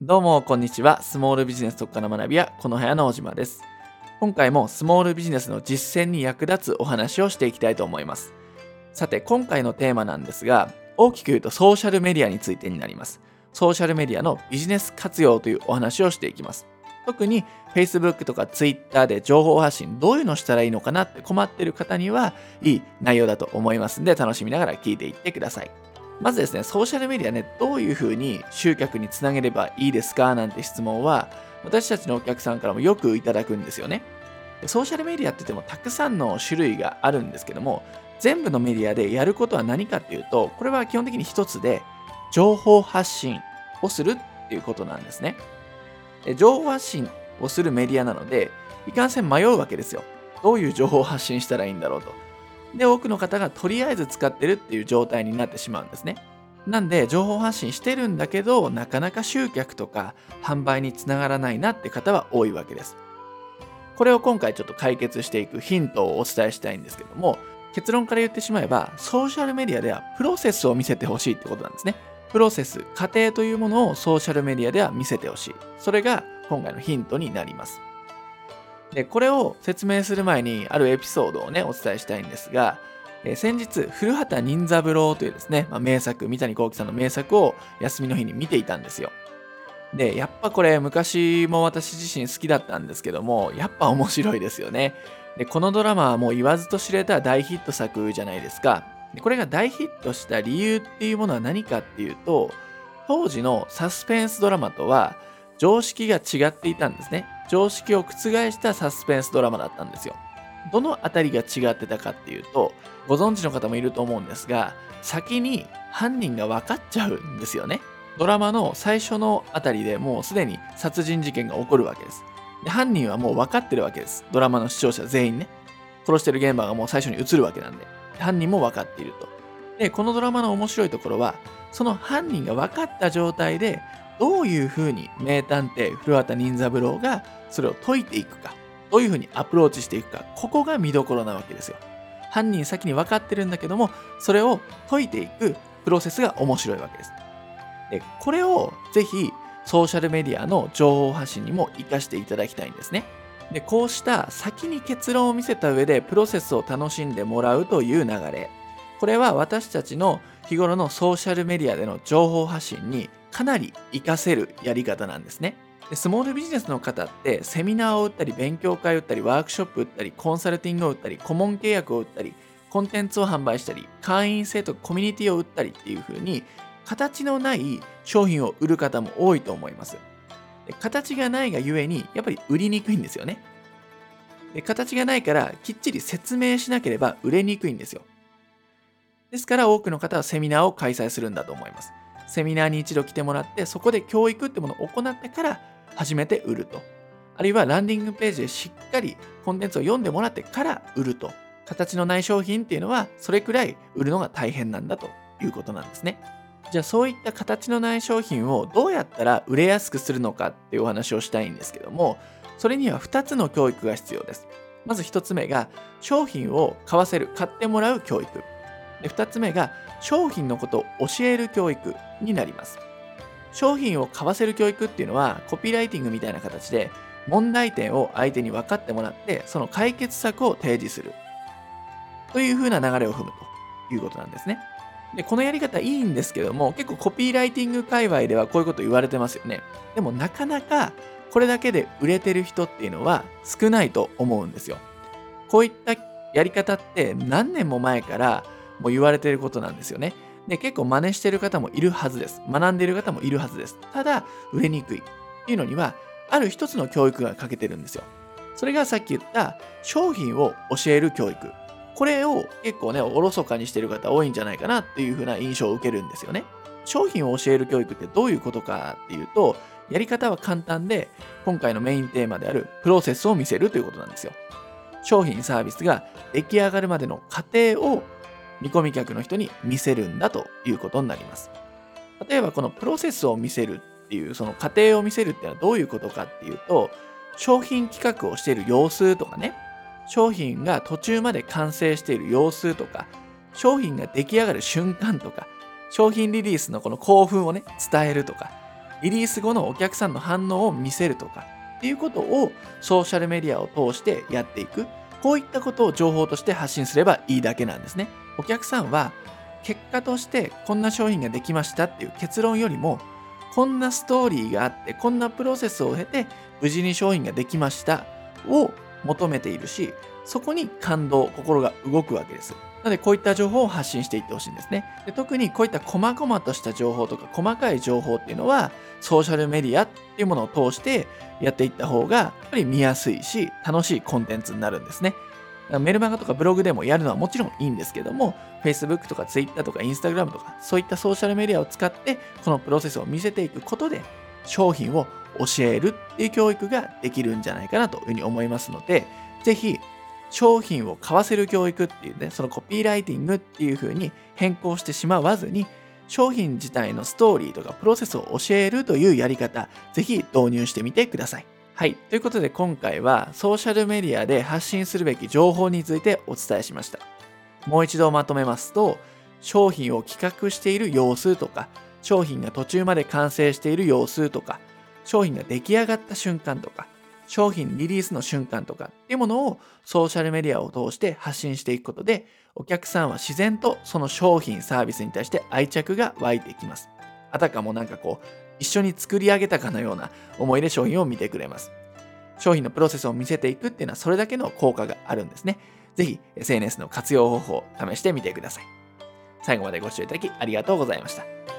どうも、こんにちは。スモールビジネス特化の学び屋、この部屋の小島です。今回もスモールビジネスの実践に役立つお話をしていきたいと思います。さて、今回のテーマなんですが、大きく言うとソーシャルメディアについてになります。ソーシャルメディアのビジネス活用というお話をしていきます。特に Facebook とか Twitter で情報発信どういうのしたらいいのかなって困っている方にはいい内容だと思いますんで楽しみながら聞いていってください。まずですね、ソーシャルメディアね、どういうふうに集客につなげればいいですか？なんて質問は、私たちのお客さんからもよくいただくんですよね。ソーシャルメディアって言ってもたくさんの種類があるんですけども、全部のメディアでやることは何かっていうと、これは基本的に一つで、情報発信をするっていうことなんですね。情報発信をするメディアなので、いかんせん迷うわけですよ。どういう情報を発信したらいいんだろうと。で、多くの方がとりあえず使ってるっていう状態になってしまうんですね。なんで、情報発信してるんだけど、なかなか集客とか販売につながらないなって方は多いわけです。これを今回ちょっと解決していくヒントをお伝えしたいんですけども、結論から言ってしまえば、ソーシャルメディアではプロセスを見せてほしいってことなんですね。プロセス、過程というものをソーシャルメディアでは見せてほしい。それが今回のヒントになります。で、これを説明する前にあるエピソードをね、お伝えしたいんですが、えー、先日、古畑任三郎というですね、まあ、名作、三谷幸喜さんの名作を休みの日に見ていたんですよ。で、やっぱこれ昔も私自身好きだったんですけども、やっぱ面白いですよね。で、このドラマはもう言わずと知れた大ヒット作じゃないですか。でこれが大ヒットした理由っていうものは何かっていうと、当時のサスペンスドラマとは常識が違っていたんですね。常識を覆したサスペンスドラマだったんですよ。どの辺りが違ってたかっていうと、ご存知の方もいると思うんですが、先に犯人が分かっちゃうんですよね。ドラマの最初のあたりでもうすでに殺人事件が起こるわけです。で犯人はもう分かってるわけです。ドラマの視聴者全員ね。殺してる現場がもう最初に映るわけなんで。犯人も分かっていると。で、このドラマの面白いところは、その犯人が分かった状態でどういうふうに名探偵古畑任三郎がそれを解いていくかどういうふうにアプローチしていくかここが見どころなわけですよ。犯人先に分かってるんだけどもそれを解いていくプロセスが面白いわけです。でこれをぜひソーシャルメディアの情報発信にも活かしていただきたいんですね。でこうした先に結論を見せた上でプロセスを楽しんでもらうという流れ。これは私たちの日頃のソーシャルメディアでの情報発信にかなり活かせるやり方なんですね。でスモールビジネスの方ってセミナーを打ったり勉強会を打ったりワークショップを打ったりコンサルティングを打ったり顧問契約を打ったりコンテンツを販売したり会員制とコミュニティを打ったりっていう風に形のない商品を売る方も多いと思います。で形がないがゆえにやっぱり売りにくいんですよねで。形がないからきっちり説明しなければ売れにくいんですよ。ですから多くの方はセミナーを開催するんだと思います。セミナーに一度来てもらってそこで教育ってものを行ってから初めて売ると。あるいはランディングページでしっかりコンテンツを読んでもらってから売ると。形のない商品っていうのはそれくらい売るのが大変なんだということなんですね。じゃあそういった形のない商品をどうやったら売れやすくするのかっていうお話をしたいんですけども、それには2つの教育が必要です。まず1つ目が商品を買わせる、買ってもらう教育。で2つ目が商品のことを教える教育になります。商品を買わせる教育っていうのはコピーライティングみたいな形で問題点を相手に分かってもらってその解決策を提示するというふうな流れを踏むということなんですね。で、このやり方いいんですけども結構コピーライティング界隈ではこういうこと言われてますよね。でもなかなかこれだけで売れてる人っていうのは少ないと思うんですよ。こういったやり方って何年も前からも言われていることなんですよね。で、結構真似してる方もいるはずです。学んでいる方もいるはずです。ただ、売れにくいっていうのには、ある一つの教育が欠けてるんですよ。それがさっき言った商品を教える教育。これを結構ね、おろそかにしてる方多いんじゃないかなっていう風な印象を受けるんですよね。商品を教える教育ってどういうことかっていうと、やり方は簡単で、今回のメインテーマであるプロセスを見せるということなんですよ。商品サービスが出来上がるまでの過程を見込み客の人に見せるんだということになります。例えばこのプロセスを見せるっていうその過程を見せるっていうのはどういうことかっていうと商品企画をしている様子とかね商品が途中まで完成している様子とか商品が出来上がる瞬間とか商品リリースのこの興奮をね伝えるとかリリース後のお客さんの反応を見せるとかっていうことをソーシャルメディアを通してやっていく。こういったことを情報として発信すればいいだけなんですね。お客さんは結果としてこんな商品ができましたっていう結論よりもこんなストーリーがあってこんなプロセスを経て無事に商品ができましたを求めているしそこに感動心が動くわけです。なのでこういった情報を発信していってほしいんですね。で特にこういった細々とした情報とか細かい情報っていうのはソーシャルメディアっていうものを通してやっていった方がやっぱり見やすいし楽しいコンテンツになるんですね。メルマガとかブログでもやるのはもちろんいいんですけども、Facebook とか Twitter とか Instagram とか、そういったソーシャルメディアを使って、このプロセスを見せていくことで、商品を教えるっていう教育ができるんじゃないかなというふうに思いますので、ぜひ、商品を買わせる教育っていうね、そのコピーライティングっていう風に変更してしまわずに、商品自体のストーリーとかプロセスを教えるというやり方、ぜひ導入してみてください。はい。ということで今回はソーシャルメディアで発信するべき情報についてお伝えしました。もう一度まとめますと、商品を企画している様子とか、商品が途中まで完成している様子とか、商品が出来上がった瞬間とか、商品リリースの瞬間とかっていうものをソーシャルメディアを通して発信していくことで、お客さんは自然とその商品サービスに対して愛着が湧いていきます。あたかもなんかこう、一緒に作り上げたかのような思いで商品を見てくれます。商品のプロセスを見せていくっていうのはそれだけの効果があるんですね。ぜひ SNS の活用方法を試してみてください。最後までご視聴いただきありがとうございました。